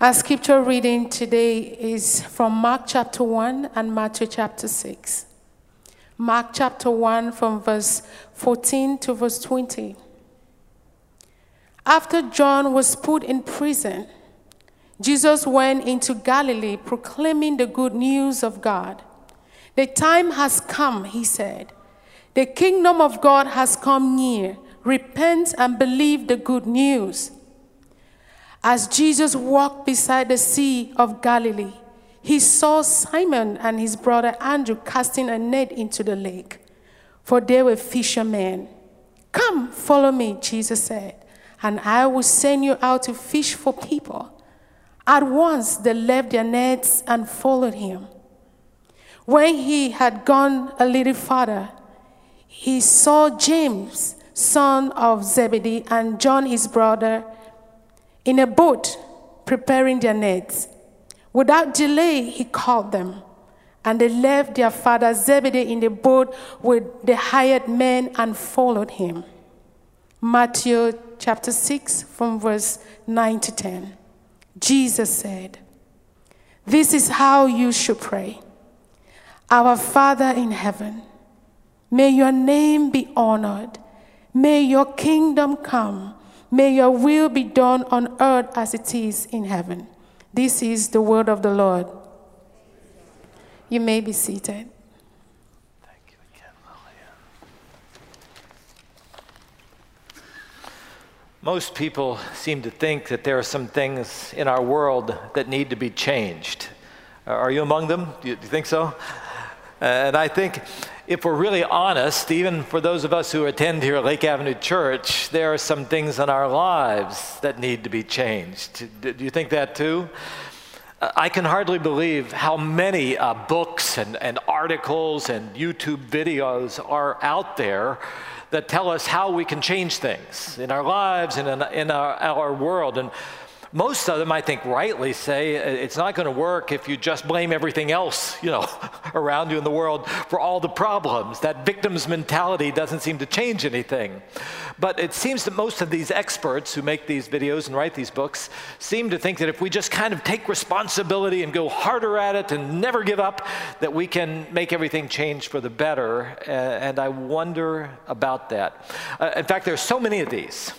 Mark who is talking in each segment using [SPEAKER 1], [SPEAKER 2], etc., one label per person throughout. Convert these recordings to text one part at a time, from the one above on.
[SPEAKER 1] Our scripture reading today is from Mark chapter 1 and Matthew chapter 6. Mark chapter 1 from verse 14 to verse 20. After John was put in prison, Jesus went into Galilee proclaiming the good news of God. The time has come, he said. The kingdom of God has come near. Repent and believe the good news. As Jesus walked beside the Sea of Galilee, he saw Simon and his brother Andrew casting a net into the lake, for they were fishermen. Come, follow me, Jesus said, and I will send you out to fish for people. At once they left their nets and followed him. When he had gone a little farther, he saw James, son of Zebedee, and John his brother, in a boat preparing their nets. Without delay, he called them, and they left their father Zebedee in the boat with the hired men and followed him. Matthew chapter 6, from verse 9 to 10. Jesus said, This is how you should pray Our Father in heaven, may your name be honored, may your kingdom come, may your will be done on earth as it is in heaven. This is the word of the Lord. You may be seated.
[SPEAKER 2] Thank you again, Lillian. Most people seem to think that there are some things in our world that need to be changed. Uh, Are you among them? Do you think so? And I think if we're really honest, even for those of us who attend here at Lake Avenue Church, there are some things in our lives that need to be changed. Do you think that too? I can hardly believe how many uh, books and, and articles and YouTube videos are out there that tell us how we can change things in our lives and in, in our, our world. And most of them, I think, rightly say it's not going to work if you just blame everything else, you know, around you in the world for all the problems. That victim's mentality doesn't seem to change anything. But it seems that most of these experts who make these videos and write these books seem to think that if we just kind of take responsibility and go harder at it and never give up, that we can make everything change for the better. And I wonder about that. Uh, in fact, there's so many of these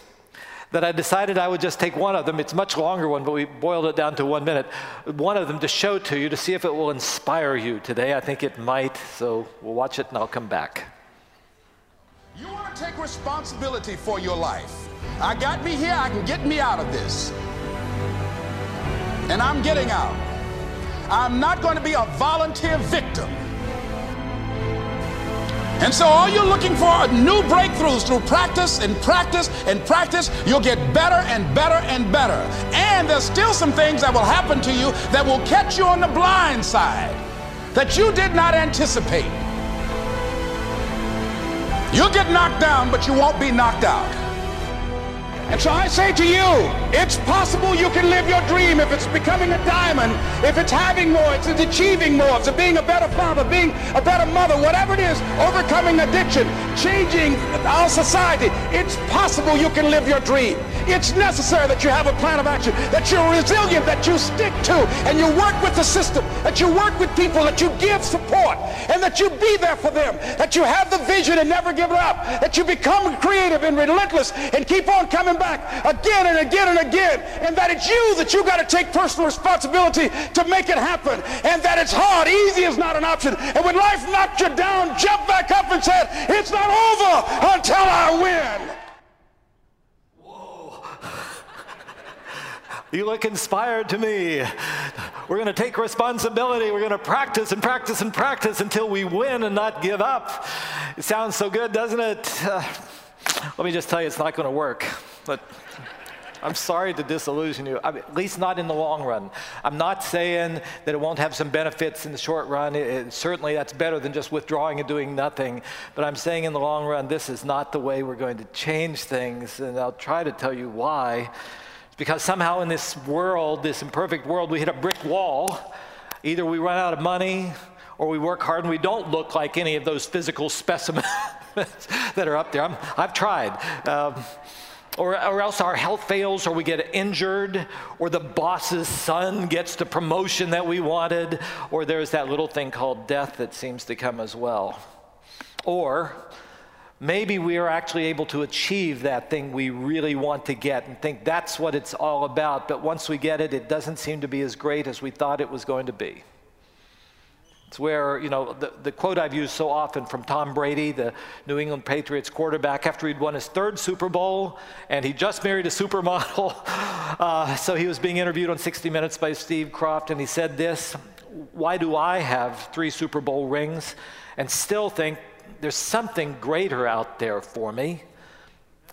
[SPEAKER 2] that I decided I would just take one of them. It's a much longer one, but we boiled it down to one minute. One of them to show to you to see if it will inspire you today. I think it might, so we'll watch it and I'll come back.
[SPEAKER 3] You want to take responsibility for your life. I got me here, I can get me out of this. And I'm getting out. I'm not going to be a volunteer victim. And so all you're looking for are new breakthroughs through practice and practice and practice. You'll get better and better and better. And there's still some things that will happen to you that will catch you on the blind side that you did not anticipate. You'll get knocked down, but you won't be knocked out. And so I say to you, it's possible you can live your dream if it's becoming a diamond, if it's having more, if it's achieving more, if it's being a better father, being a better mother, whatever it is, overcoming addiction, changing our society. It's possible you can live your dream. It's necessary that you have a plan of action, that you're resilient, that you stick to, and you work with the system, that you work with people, that you give support, and that you be there for them, that you have the vision and never give it up, that you become creative and relentless and keep on coming back again and again and again, and that it's you that you got to take personal responsibility to make it happen, and that it's hard. Easy is not an option. And when life knocked you down, jump back up and said, it's not over until I win.
[SPEAKER 2] You look inspired to me. We're going to take responsibility. We're going to practice and practice and practice until we win and not give up. It sounds so good, doesn't it? Uh, let me just tell you, it's not going to work. But I'm sorry to disillusion you, I mean, at least not in the long run. I'm not saying that it won't have some benefits in the short run. It, it- certainly, that's better than just withdrawing and doing nothing. But I'm saying in the long run, this is not the way we're going to change things. And I'll try to tell you why. Because somehow in this world, this imperfect world, we hit a brick wall. Either we run out of money or we work hard and we don't look like any of those physical specimens that are up there. I'm, I've tried. Um, or, or else our health fails, or we get injured, or the boss's son gets the promotion that we wanted, or there's that little thing called death that seems to come as well. Or maybe we are actually able to achieve that thing we really want to get and think that's what it's all about, but once we get it, it doesn't seem to be as great as we thought it was going to be. It's where, you know, the, the quote I've used so often from Tom Brady, the New England Patriots quarterback, after he'd won his third Super Bowl and he just married a supermodel. Uh, so he was being interviewed on 60 Minutes by Steve Kroft, and he said this Why do I have three Super Bowl rings and still think there's something greater out there for me?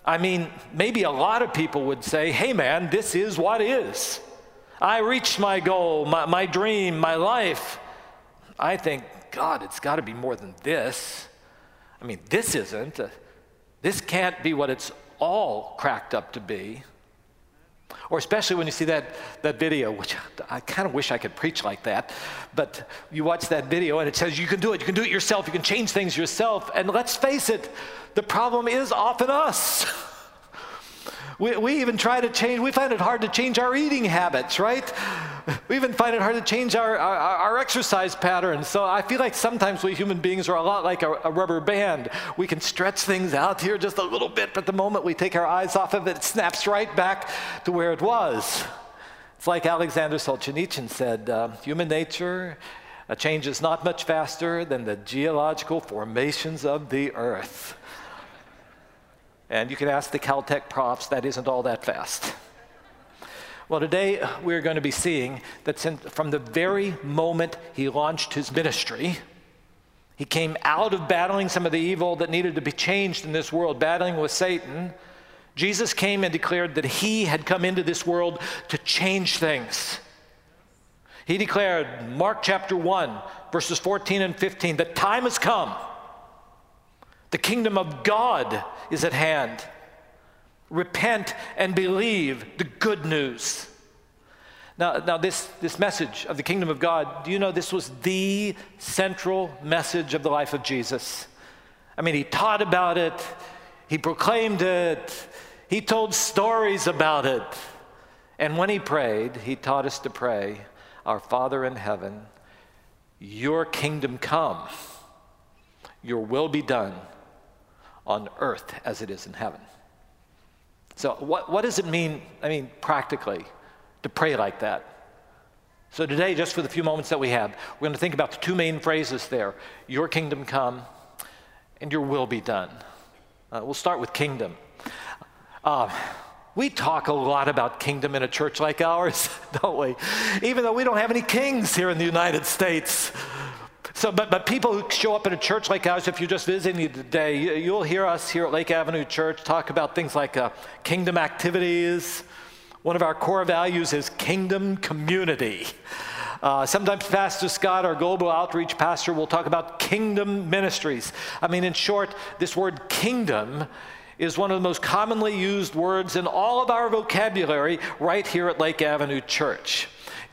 [SPEAKER 2] I mean, maybe a lot of people would say, hey man, this is what is. I reached my goal, my, my dream, my life. I think, God, it's got to be more than this. I mean, this isn't. This can't be what it's all cracked up to be. Or especially when you see that, that video, which I kind of wish I could preach like that, but you watch that video and it says you can do it, you can do it yourself, you can change things yourself. And let's face it, the problem is often us. We, we even try to change, we find it hard to change our eating habits, right? We even find it hard to change our, our, our exercise patterns. So I feel like sometimes we human beings are a lot like a, a, rubber band. We can stretch things out here just a little bit, but the moment we take our eyes off of it, it snaps right back to where it was. It's like Alexander Solzhenitsyn said uh, human nature uh, changes not much faster than the geological formations of the earth. And you can ask the Caltech profs, that isn't all that fast. Well, today we're going to be seeing that from the very moment he launched his ministry, he came out of battling some of the evil that needed to be changed in this world, battling with Satan. Jesus came and declared that he had come into this world to change things. He declared, Mark chapter 1, verses 14 and 15, that time has come the kingdom of God is at hand. Repent and believe the good news. Now, now this, this message of the kingdom of God, do you know this was the central message of the life of Jesus? I mean, he taught about it, he proclaimed it, he told stories about it. And when he prayed, he taught us to pray, Our Father in heaven, your kingdom come, your will be done on earth as it is in heaven. So, what, what does it mean, I mean, practically, to pray like that? So, today, just for the few moments that we have, we're going to think about the two main phrases there Your kingdom come and your will be done. Uh, we'll start with kingdom. Uh, we talk a lot about kingdom in a church like ours, don't we? Even though we don't have any kings here in the United States. So, but, but people who show up at a church like ours, if you're just visiting today, you'll hear us here at Lake Avenue Church talk about things like uh, kingdom activities. One of our core values is kingdom community. Uh, sometimes Pastor Scott, our global outreach pastor, will talk about kingdom ministries. I mean, in short, this word kingdom is one of the most commonly used words in all of our vocabulary right here at Lake Avenue Church.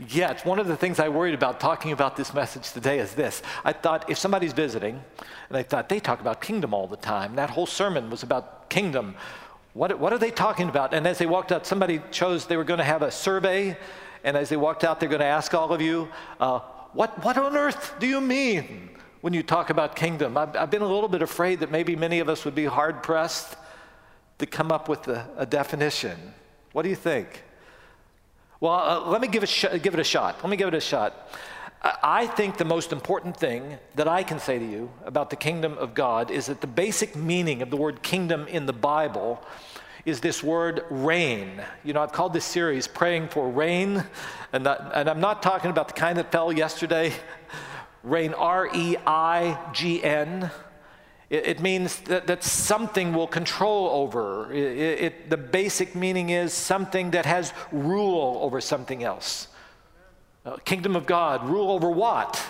[SPEAKER 2] Yet, one of the things I worried about talking about this message today is this. I thought if somebody's visiting, and I thought they talk about kingdom all the time, that whole sermon was about kingdom. What, what are they talking about? And as they walked out, somebody chose they were going to have a survey, and as they walked out, they're going to ask all of you, uh, what, what on earth do you mean when you talk about kingdom? I've, I've been a little bit afraid that maybe many of us would be hard pressed to come up with a, a definition. What do you think? Well, uh, let me give, sh- give it a shot. Let me give it a shot. I think the most important thing that I can say to you about the kingdom of God is that the basic meaning of the word kingdom in the Bible is this word reign. You know, I've called this series Praying for Rain, and, that, and I'm not talking about the kind that fell yesterday. Reign, R E I G N. It, it means that, that something will control over. It, it, the basic meaning is something that has rule over something else. Uh, kingdom of God, rule over what?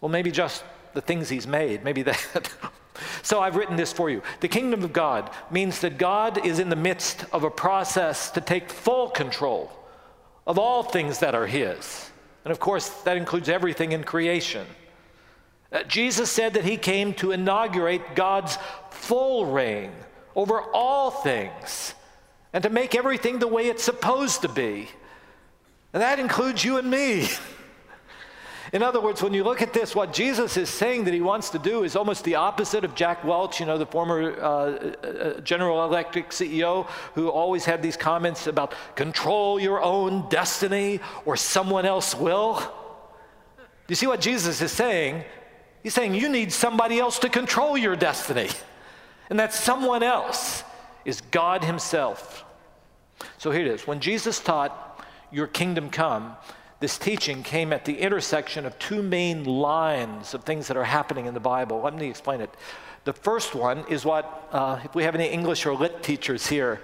[SPEAKER 2] Well, maybe just the things he's made, maybe that. so I've written this for you. The kingdom of God means that God is in the midst of a process to take full control of all things that are his. And of course, that includes everything in creation. Uh, Jesus said that he came to inaugurate God's full reign over all things. and to make everything the way it's supposed to be. And that includes you and me. In other words, when you look at this, what Jesus is saying that he wants to do is almost the opposite of Jack Welch, you know, the former uh, uh, General Electric CEO, who always had these comments about control your own destiny or someone else will. You see what Jesus is saying? He's saying you need somebody else to control your destiny. And that someone else is God Himself. So here it is. When Jesus taught, Your kingdom come, this teaching came at the intersection of two main lines of things that are happening in the Bible. Let me explain it. The first one is what, uh, if we have any English or lit teachers here,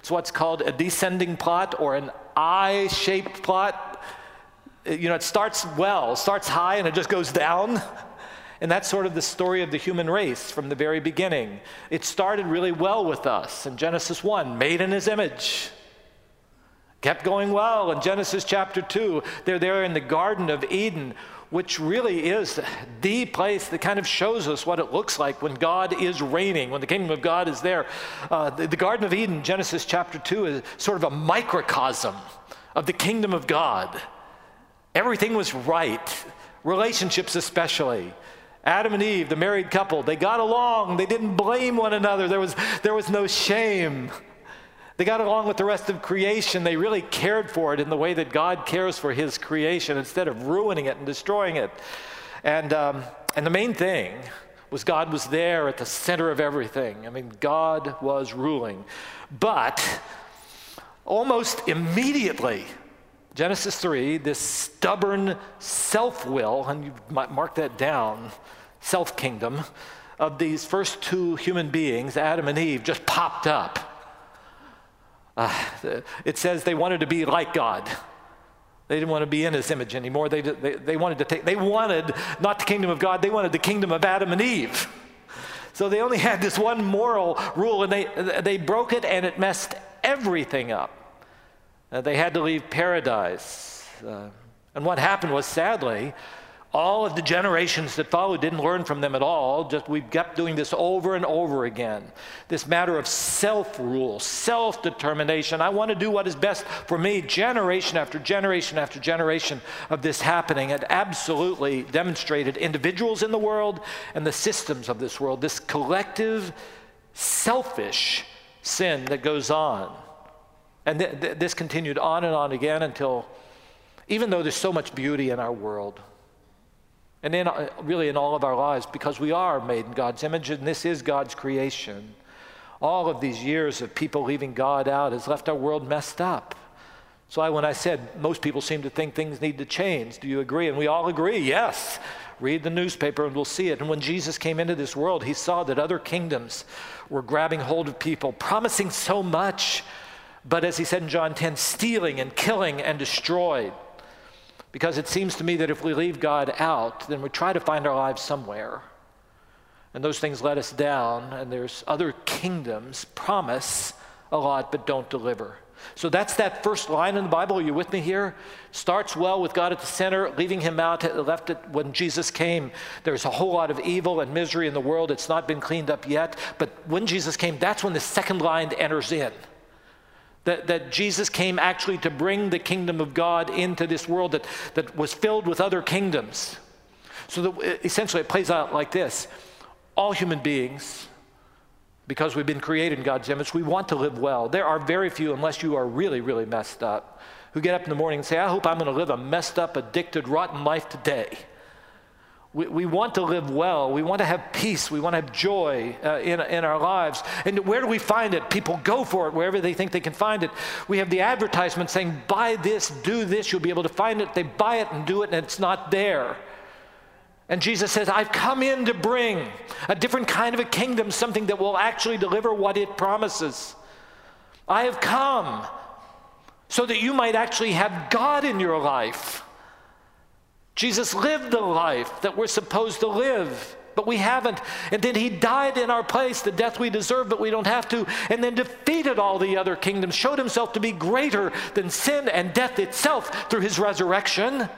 [SPEAKER 2] it's what's called a descending plot or an I shaped plot. You know, it starts well, starts high, and it just goes down. And that's sort of the story of the human race from the very beginning. It started really well with us in Genesis 1, made in his image. Kept going well in Genesis chapter 2. They're there in the Garden of Eden, which really is the place that kind of shows us what it looks like when God is reigning, when the kingdom of God is there. Uh, the, the Garden of Eden, Genesis chapter 2, is sort of a microcosm of the kingdom of God. Everything was right, relationships especially. Adam and Eve, the married couple, they got along. They didn't blame one another. There was, there was no shame. They got along with the rest of creation. They really cared for it in the way that God cares for his creation instead of ruining it and destroying it. And, um, and the main thing was God was there at the center of everything. I mean, God was ruling. But almost immediately, Genesis 3, this stubborn self will, and you might mark that down, self kingdom, of these first two human beings, Adam and Eve, just popped up. Uh, it says they wanted to be like God. They didn't want to be in his image anymore. They, they, they wanted to take, they wanted not the kingdom of God, they wanted the kingdom of Adam and Eve. So they only had this one moral rule and they, they broke it and it messed everything up. Uh, they had to leave paradise. Uh, and what happened was, sadly, all of the generations that followed didn't learn from them at all. Just we kept doing this over and over again. This matter of self rule, self determination. I want to do what is best for me. Generation after generation after generation of this happening it absolutely demonstrated individuals in the world and the systems of this world. This collective, selfish sin that goes on. And th- th- this continued on and on again until, even though there's so much beauty in our world, and in, uh, really in all of our lives because we are made in God's image and this is God's creation. All of these years of people leaving God out has left our world messed up. So I, when I said most people seem to think things need to change, do you agree? And we all agree, yes. Read the newspaper and we'll see it. And when Jesus came into this world, he saw that other kingdoms were grabbing hold of people, promising so much, but as he said in John 10, stealing and killing and destroyed. Because it seems to me that if we leave God out, then we try to find our lives somewhere. And those things let us down, and there's other kingdoms promise a lot but don't deliver. So that's that first line in the Bible. Are you with me here? Starts well with God at the center, leaving him out, left it when Jesus came. There's a whole lot of evil and misery in the world. It's not been cleaned up yet. But when Jesus came, that's when the second line enters in. That, that Jesus came actually to bring the kingdom of God into this world that, that was filled with other kingdoms. So that essentially it plays out like this all human beings, because we've been created in God's image, we want to live well. There are very few, unless you are really, really messed up, who get up in the morning and say, I hope I'm going to live a messed up, addicted, rotten life today. We, we want to live well. We want to have peace. We want to have joy uh, in, in our lives. And where do we find it? People go for it wherever they think they can find it. We have the advertisement saying, buy this, do this, you'll be able to find it. They buy it and do it, and it's not there. And Jesus says, I've come in to bring a different kind of a kingdom, something that will actually deliver what it promises. I have come so that you might actually have God in your life. Jesus lived the life that we're supposed to live, but we haven't. And then he died in our place, the death we deserve, but we don't have to. And then defeated all the other kingdoms, showed himself to be greater than sin and death itself through his resurrection.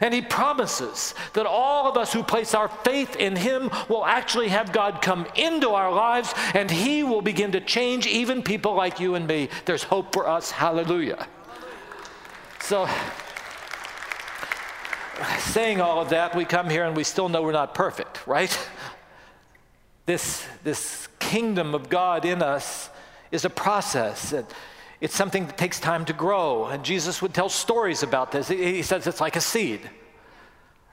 [SPEAKER 2] And he promises that all of us who place our faith in him will actually have God come into our lives and he will begin to change even people like you and me. There's hope for us. Hallelujah. So, saying all of that, we come here and we still know we're not perfect, right? This, this kingdom of God in us is a process. It's something that takes time to grow. And Jesus would tell stories about this. He says it's like a seed.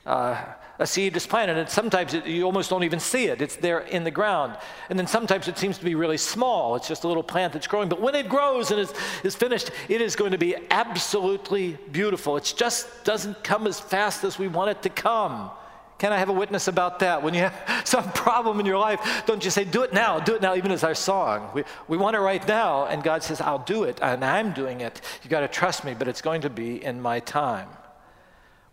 [SPEAKER 2] Uh, a seed is planted, and sometimes it, you almost don't even see it. It's there in the ground. And then sometimes it seems to be really small. It's just a little plant that's growing. But when it grows and is, is finished, it is going to be absolutely beautiful. It just doesn't come as fast as we want it to come. Can I have a witness about that? When you have some problem in your life, don't you say, do it now, do it now, even as our song. We, we want it right now, and God says, I'll do it, and I'm doing it. You got to trust me, but it's going to be in my time.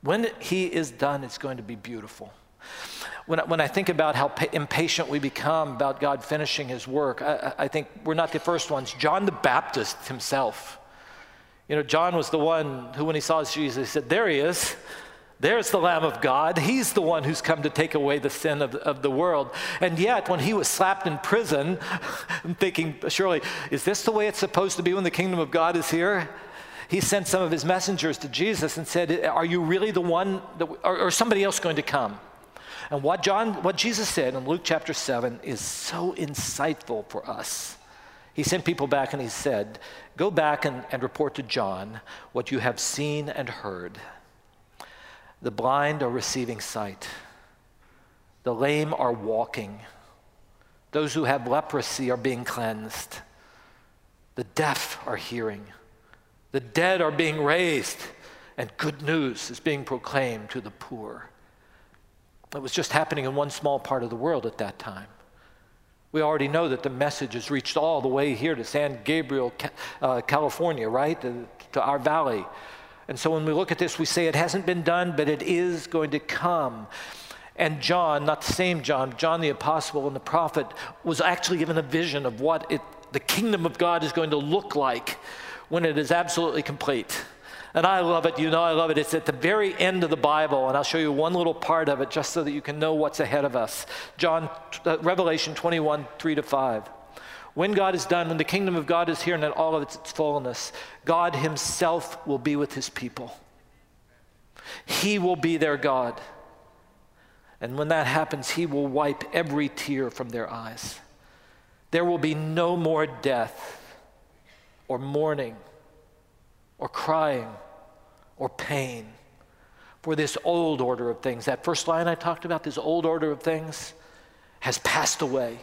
[SPEAKER 2] When He is done, it's going to be beautiful. When, when I think about how pa- impatient we become about God finishing His work, I, I think we're not the first ones. John the Baptist himself. You know, John was the one who, when he saw Jesus, he said, There he is. There's the Lamb of God. He's the one who's come to take away the sin of, of the world. And yet, when he was slapped in prison, I'm thinking, surely, is this the way it's supposed to be when the kingdom of God is here? He sent some of his messengers to Jesus and said, Are you really the one, that, or, or somebody else going to come? And what, John, what Jesus said in Luke chapter 7 is so insightful for us. He sent people back and he said, Go back and, and report to John what you have seen and heard. The blind are receiving sight. The lame are walking. Those who have leprosy are being cleansed. The deaf are hearing. The dead are being raised. And good news is being proclaimed to the poor. It was just happening in one small part of the world at that time. We already know that the message has reached all the way here to San Gabriel, uh, California, right? To, to our valley. And so when we look at this, we say it hasn't been done, but it is going to come. And John, not the same John, John the apostle and the prophet, was actually given a vision of what it, the kingdom of God is going to look like when it is absolutely complete. And I love it, you know, I love it. It's at the very end of the Bible, and I'll show you one little part of it just so that you can know what's ahead of us. John, uh, Revelation 21, 3 to 5. When God is done, when the kingdom of God is here and in all of its fullness, God Himself will be with His people. He will be their God. And when that happens, He will wipe every tear from their eyes. There will be no more death, or mourning, or crying, or pain. For this old order of things, that first line I talked about, this old order of things, has passed away.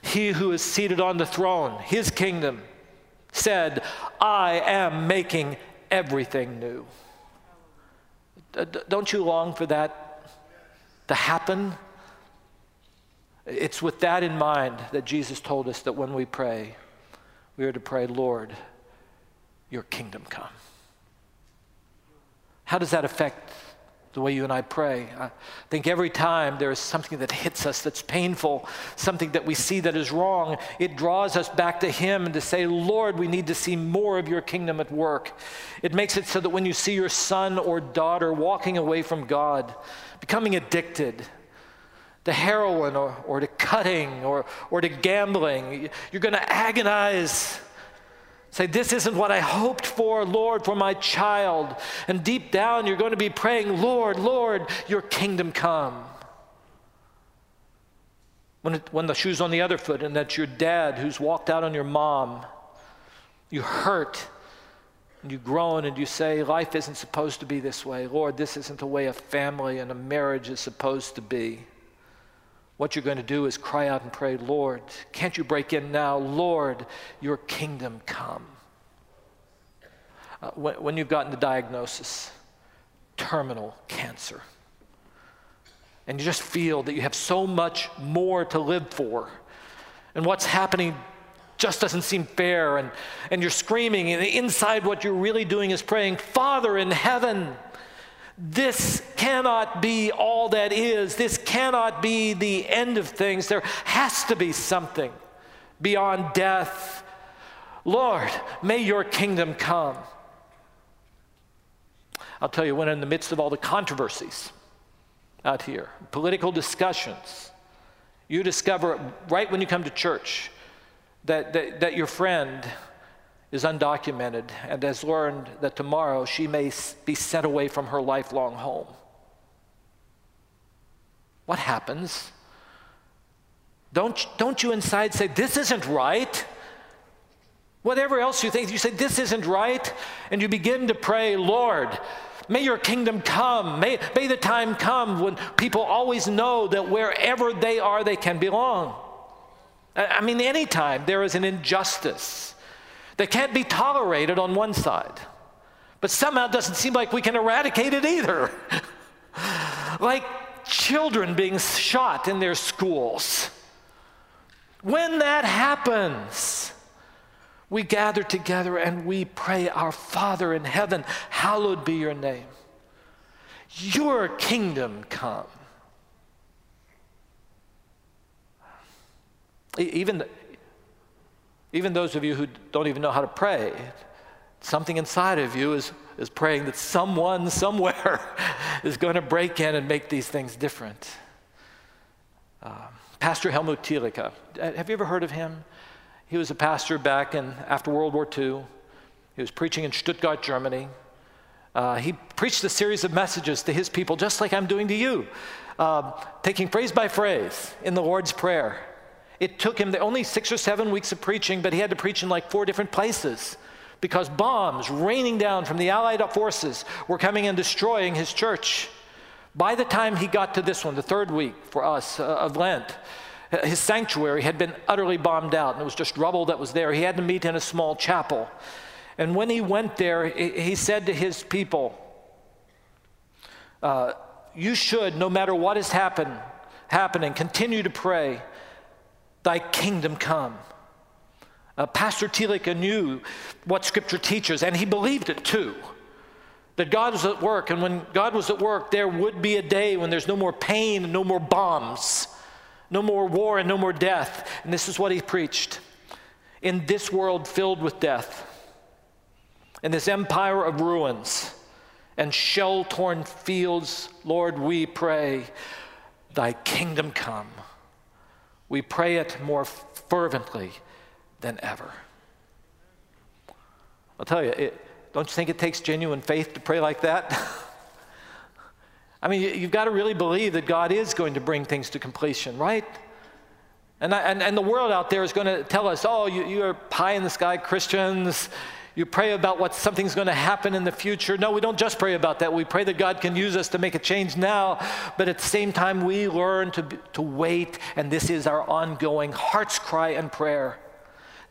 [SPEAKER 2] He who is seated on the throne, his kingdom, said, I am making everything new. Don't you long for that to happen? It's with that in mind that Jesus told us that when we pray, we are to pray, Lord, your kingdom come. How does that affect the way you and I pray. I think every time there is something that hits us that's painful, something that we see that is wrong, it draws us back to Him and to say, Lord, we need to see more of your kingdom at work. It makes it so that when you see your son or daughter walking away from God, becoming addicted, to heroin or, or to cutting or, or to gambling, you're going to agonize Say, This isn't what I hoped for, Lord, for my child. And deep down, you're going to be praying, Lord, Lord, your kingdom come. When, it, when the shoe's on the other foot and that's your dad who's walked out on your mom, you hurt and you groan and you say, Life isn't supposed to be this way. Lord, this isn't the way a family and a marriage is supposed to be. What you're going to do is cry out and pray, Lord, can't you break in now? Lord, your kingdom come. Uh, when, when you've gotten the diagnosis, terminal cancer, and you just feel that you have so much more to live for, and what's happening just doesn't seem fair, and, and you're screaming, and inside what you're really doing is praying, Father in heaven, this cannot be all that is. This cannot be the end of things. There has to be something beyond death. Lord, may your kingdom come. I'll tell you, when in the midst of all the controversies out here, political discussions, you discover right when you come to church that, that, that your friend is undocumented and has learned that tomorrow she may be sent away from her lifelong home. What happens? Don't, don't you inside say, This isn't right? Whatever else you think, you say, This isn't right. And you begin to pray, Lord, may your kingdom come. May, may the time come when people always know that wherever they are, they can belong. I mean, anytime there is an injustice that can't be tolerated on one side, but somehow it doesn't seem like we can eradicate it either. like children being shot in their schools. When that happens, we gather together and we pray, Our Father in heaven, hallowed be your name. Your kingdom come. Even, even those of you who don't even know how to pray, something inside of you is, is praying that someone somewhere is going to break in and make these things different. Um, pastor Helmut Thielicke, uh, have you ever heard of him? He was a pastor back in after World War II. He was preaching in Stuttgart, Germany. Uh, he preached a series of messages to his people, just like I'm doing to you, uh, taking phrase by phrase in the Lord's Prayer. It took him only six or seven weeks of preaching, but he had to preach in like four different places because bombs raining down from the Allied forces were coming and destroying his church. By the time he got to this one, the third week for us uh, of Lent, his sanctuary had been utterly bombed out, and it was just rubble that was there. He had to meet in a small chapel. And when he went there, he said to his people, uh, You should, no matter what is happen, happening, continue to pray Thy kingdom come. Uh, Pastor Thielicke knew what Scripture teaches, and he believed it too. That God was at work, and when God was at work, there would be a day when there's no more pain and no more bombs, no more war and no more death. And this is what he preached. In this world filled with death, in this empire of ruins and shell torn fields, Lord, we pray, Thy kingdom come we pray it more fervently than ever. I'll tell you, it, don't you think it takes genuine faith to pray like that? I mean, you've got to really believe that God is going to bring things to completion, right? And, I, and, and the world out there is going to tell us, oh, you, you're pie in the sky Christians. You pray about what something's going to happen in the future. No, we don't just pray about that. We pray that God can use us to make a change now, but at the same time, we learn to, to wait, and this is our ongoing heart's cry and prayer.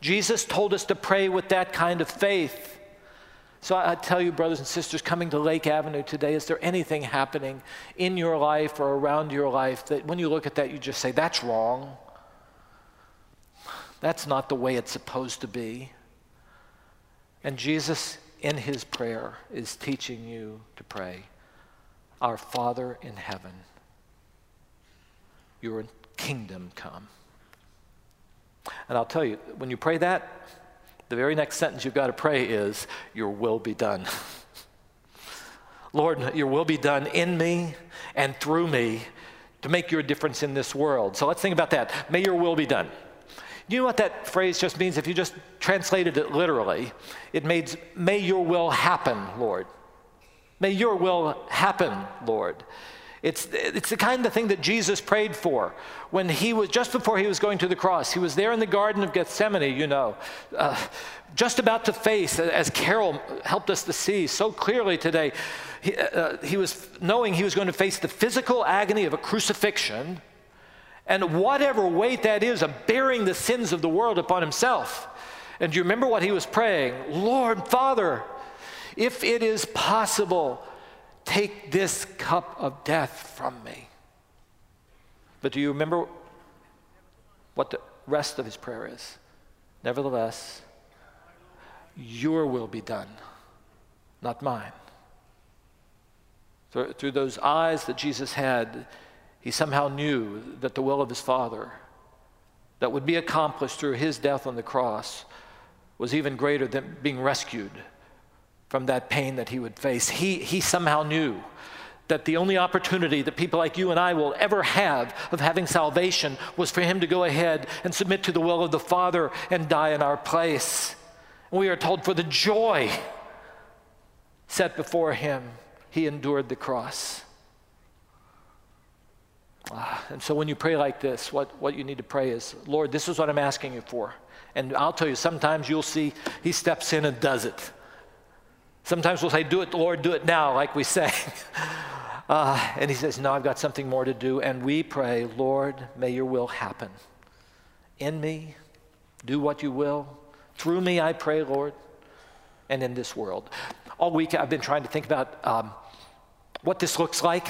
[SPEAKER 2] Jesus told us to pray with that kind of faith. So I tell you, brothers and sisters, coming to Lake Avenue today, is there anything happening in your life or around your life that when you look at that, you just say, that's wrong? That's not the way it's supposed to be. And Jesus, in his prayer, is teaching you to pray Our Father in heaven, your kingdom come. And I'll tell you, when you pray that, the very next sentence you've got to pray is, Your will be done. Lord, your will be done in me and through me to make your difference in this world. So let's think about that. May your will be done. You know what that phrase just means? If you just translated it literally, it means, May your will happen, Lord. May your will happen, Lord. It's, it's the kind of thing that Jesus prayed for when he was, just before he was going to the cross. He was there in the Garden of Gethsemane, you know, uh, just about to face, as Carol helped us to see so clearly today, he, uh, he was knowing he was going to face the physical agony of a crucifixion and whatever weight that is of bearing the sins of the world upon himself. And do you remember what he was praying? Lord, Father, if it is possible, take this cup of death from me. But do you remember what the rest of his prayer is? Nevertheless, your will be done, not mine. Through, those eyes that Jesus had, he somehow knew that the will of his Father that would be accomplished through his death on the cross was even greater than being rescued from that pain that he would face. He, he somehow knew that the only opportunity that people like you and I will ever have of having salvation was for him to go ahead and submit to the will of the Father and die in our place. We are told for the joy set before him, he endured the cross. And so when you pray like this, what, what you need to pray is, Lord, this is what I'm asking you for. And I'll tell you, sometimes you'll see he steps in and does it. Sometimes we'll say, Do it, Lord, do it now, like we say. uh, and he says, No, I've got something more to do. And we pray, Lord, may your will happen. In me, do what you will. Through me, I pray, Lord, and in this world. All week, I've been trying to think about um, what this looks like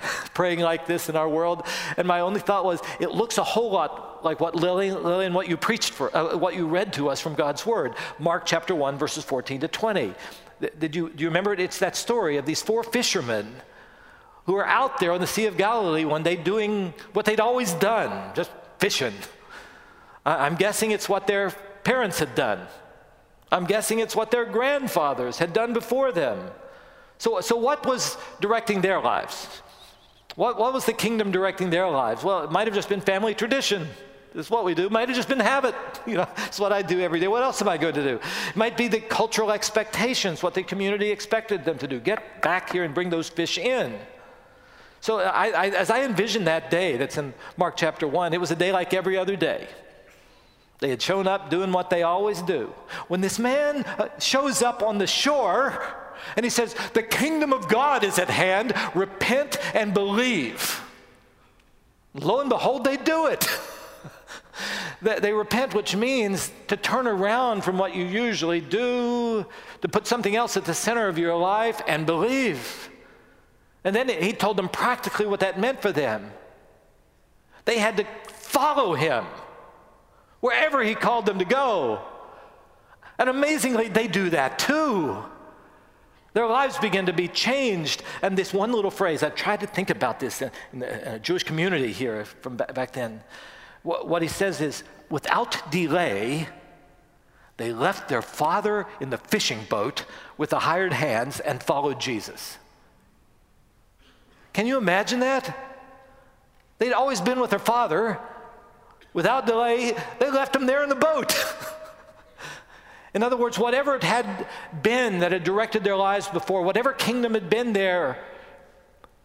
[SPEAKER 2] praying like this in our world. And my only thought was, it looks a whole lot like what Lillian, Lillian what you preached for, uh, what you read to us from God's Word. Mark chapter 1, verses 14 to 20. Did you, do you remember it? It's that story of these four fishermen who are out there on the Sea of Galilee one day doing what they'd always done, just fishing. I'm guessing it's what their parents had done. I'm guessing it's what their grandfathers had done before them. So, so what was directing their lives? What, what was the kingdom directing their lives? Well, it might have just been family tradition. Is what we do. Might have just been habit. You know, it's what I do every day. What else am I going to do? It might be the cultural expectations, what the community expected them to do. Get back here and bring those fish in. So I, I, as I envisioned that day that's in Mark chapter 1, it was a day like every other day. They had shown up doing what they always do. When this man uh, shows up on the shore, and he says, The kingdom of God is at hand. Repent and believe. Lo and behold, they do it. they repent, which means to turn around from what you usually do, to put something else at the center of your life and believe. And then he told them practically what that meant for them. They had to follow him wherever he called them to go. And amazingly, they do that too. Their lives begin to be changed. And this one little phrase, I tried to think about this in, the Jewish community here from back then. What he says is, without delay, they left their father in the fishing boat with the hired hands and followed Jesus. Can you imagine that? They'd always been with their father. Without delay, they left him there in the boat. In other words, whatever it had been that had directed their lives before, whatever kingdom had been there,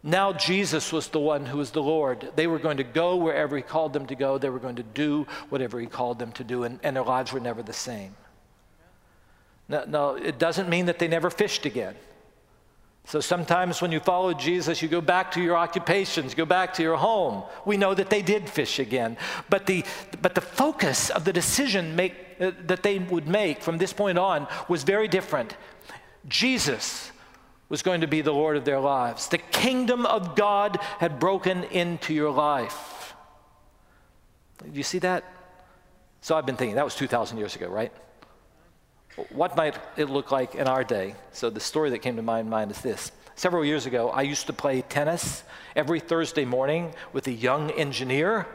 [SPEAKER 2] now Jesus was the one who was the Lord. They were going to go wherever He called them to go. They were going to do whatever He called them to do, and, and their lives were never the same. Now, it doesn't mean that they never fished again. So sometimes when you follow Jesus, you go back to your occupations, go back to your home. We know that they did fish again. But the, but the focus of the decision make, uh, that they would make from this point on was very different. Jesus was going to be the Lord of their lives. The kingdom of God had broken into your life. Do you see that? So I've been thinking, that was 2,000 years ago, right? What might it look like in our day? So the story that came to my mind is this. Several years ago, I used to play tennis every Thursday morning with a young engineer.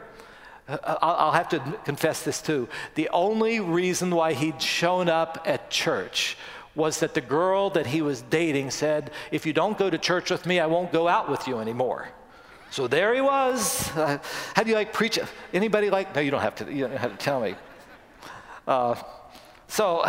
[SPEAKER 2] Uh, I'll have to confess this too. The only reason why he'd shown up at church was that the girl that he was dating said, If you don't go to church with me, I won't go out with you anymore. So there he was. Uh, how do you like preach? Anybody like? No, you don't have to. You don't have to tell me. Uh, so,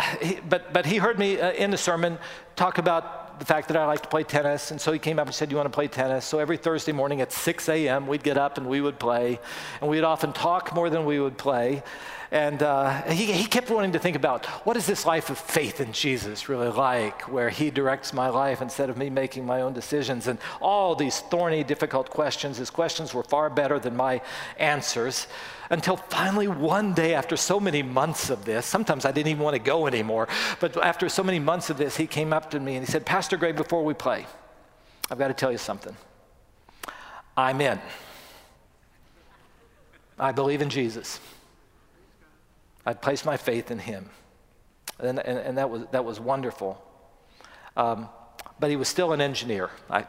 [SPEAKER 2] but, but he heard me uh, in the sermon talk about the fact that I like to play tennis. And so he came up and said, You want to play tennis? So every Thursday morning at 6 a.m., we'd get up and we would play. And we'd often talk more than we would play. And uh, he, he kept wanting to think about what is this life of faith in Jesus really like, where he directs my life instead of me making my own decisions. And all these thorny, difficult questions, his questions were far better than my answers. Until finally, one day, after so many months of this, sometimes I didn't even want to go anymore, but after so many months of this, he came up to me and he said, Pastor Greg, before we play, I've got to tell you something. I'm in. I believe in Jesus. I'd placed my faith in him. And, and, and that, was, that was wonderful. Um, but he was still an engineer. I,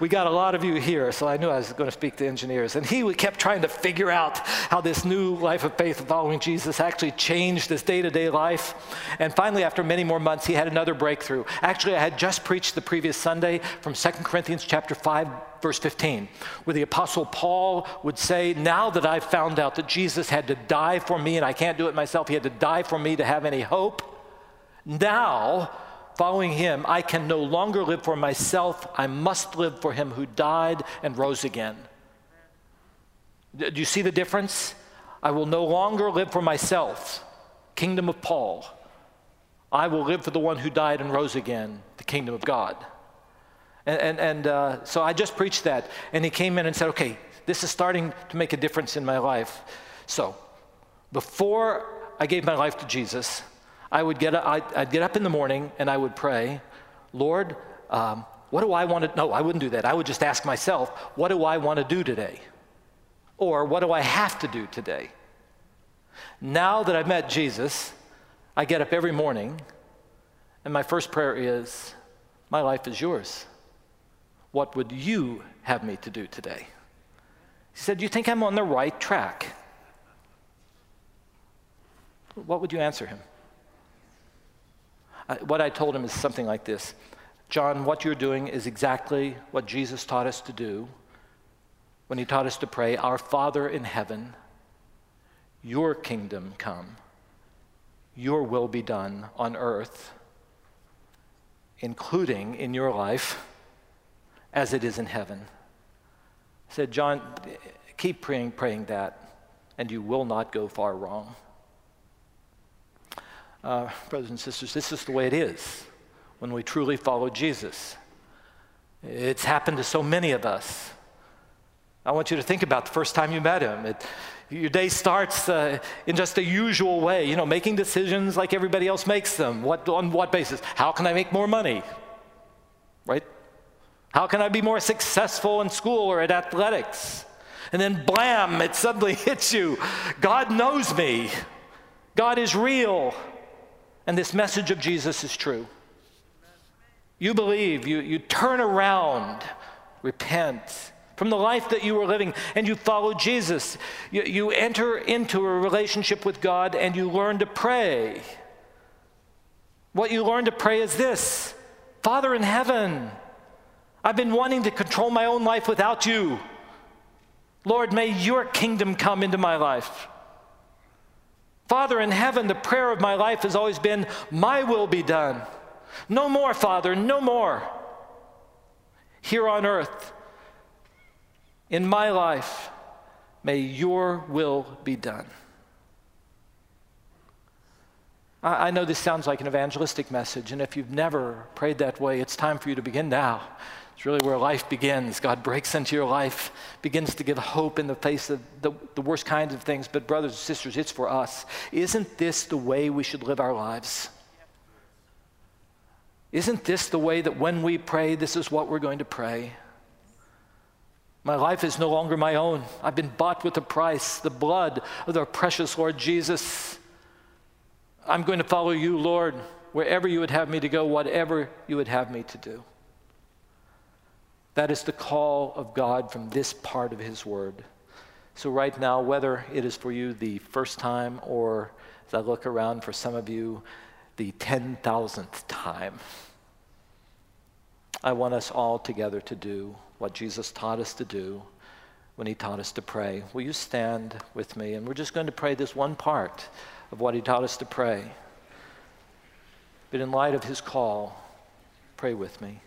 [SPEAKER 2] we got a lot of you here, so I knew I was going to speak to engineers. And he kept trying to figure out how this new life of faith following Jesus actually changed his day to day life. And finally, after many more months, he had another breakthrough. Actually, I had just preached the previous Sunday from 2 Corinthians chapter 5, verse 15, where the Apostle Paul would say, Now that I've found out that Jesus had to die for me and I can't do it myself, he had to die for me to have any hope. Now, following him, I can no longer live for myself. I must live for him who died and rose again. Do you see the difference? I will no longer live for myself, kingdom of Paul. I will live for the one who died and rose again, the kingdom of God. And, and, and uh, so I just preached that. And he came in and said, okay, this is starting to make a difference in my life. So before I gave my life to Jesus, I would get, I'd, I'd get up in the morning and I would pray, Lord, um, what do I want to, no, I wouldn't do that. I would just ask myself, what do I want to do today? Or what do I have to do today? Now that I've met Jesus, I get up every morning and my first prayer is, My life is yours. What would you have me to do today? He said, Do You think I'm on the right track? What would you answer him? What I told him is something like this John, what you're doing is exactly what Jesus taught us to do when he taught us to pray, Our Father in heaven, your kingdom come, your will be done on earth, including in your life as it is in heaven. I said, John, keep praying, praying that, and you will not go far wrong. Uh, brothers and sisters, this is the way it is when we truly follow Jesus. It's happened to so many of us. I want you to think about the first time you met him. It, your day starts uh, in just a usual way, you know, making decisions like everybody else makes them. What, on what basis? How can I make more money? Right? How can I be more successful in school or at athletics? And then, blam, it suddenly hits you. God knows me. God is real. And this message of Jesus is true. You believe, you, you turn around, repent from the life that you were living, and you follow Jesus. You, you enter into a relationship with God and you learn to pray. What you learn to pray is this Father in heaven, I've been wanting to control my own life without you. Lord, may your kingdom come into my life. Father in heaven, the prayer of my life has always been, My will be done. No more, Father, no more. Here on earth, in my life, may your will be done. I know this sounds like an evangelistic message, and if you've never prayed that way, it's time for you to begin now. It's really where life begins. God breaks into your life, begins to give hope in the face of the, the worst kinds of things. But, brothers and sisters, it's for us. Isn't this the way we should live our lives? Isn't this the way that when we pray, this is what we're going to pray? My life is no longer my own. I've been bought with a price, the blood of our precious Lord Jesus. I'm going to follow you, Lord, wherever you would have me to go, whatever you would have me to do. That is the call of God from this part of His Word. So, right now, whether it is for you the first time or as I look around for some of you, the 10,000th time, I want us all together to do what Jesus taught us to do when He taught us to pray. Will you stand with me? And we're just going to pray this one part of what He taught us to pray. But in light of His call, pray with me.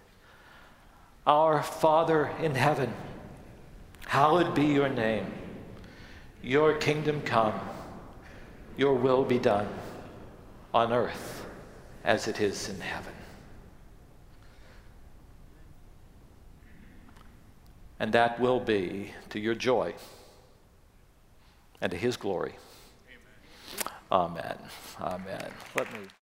[SPEAKER 2] Our Father in heaven, hallowed be your name. Your kingdom come, your will be done on earth as it is in heaven. And that will be to your joy and to his glory. Amen. Amen. Amen. Let me.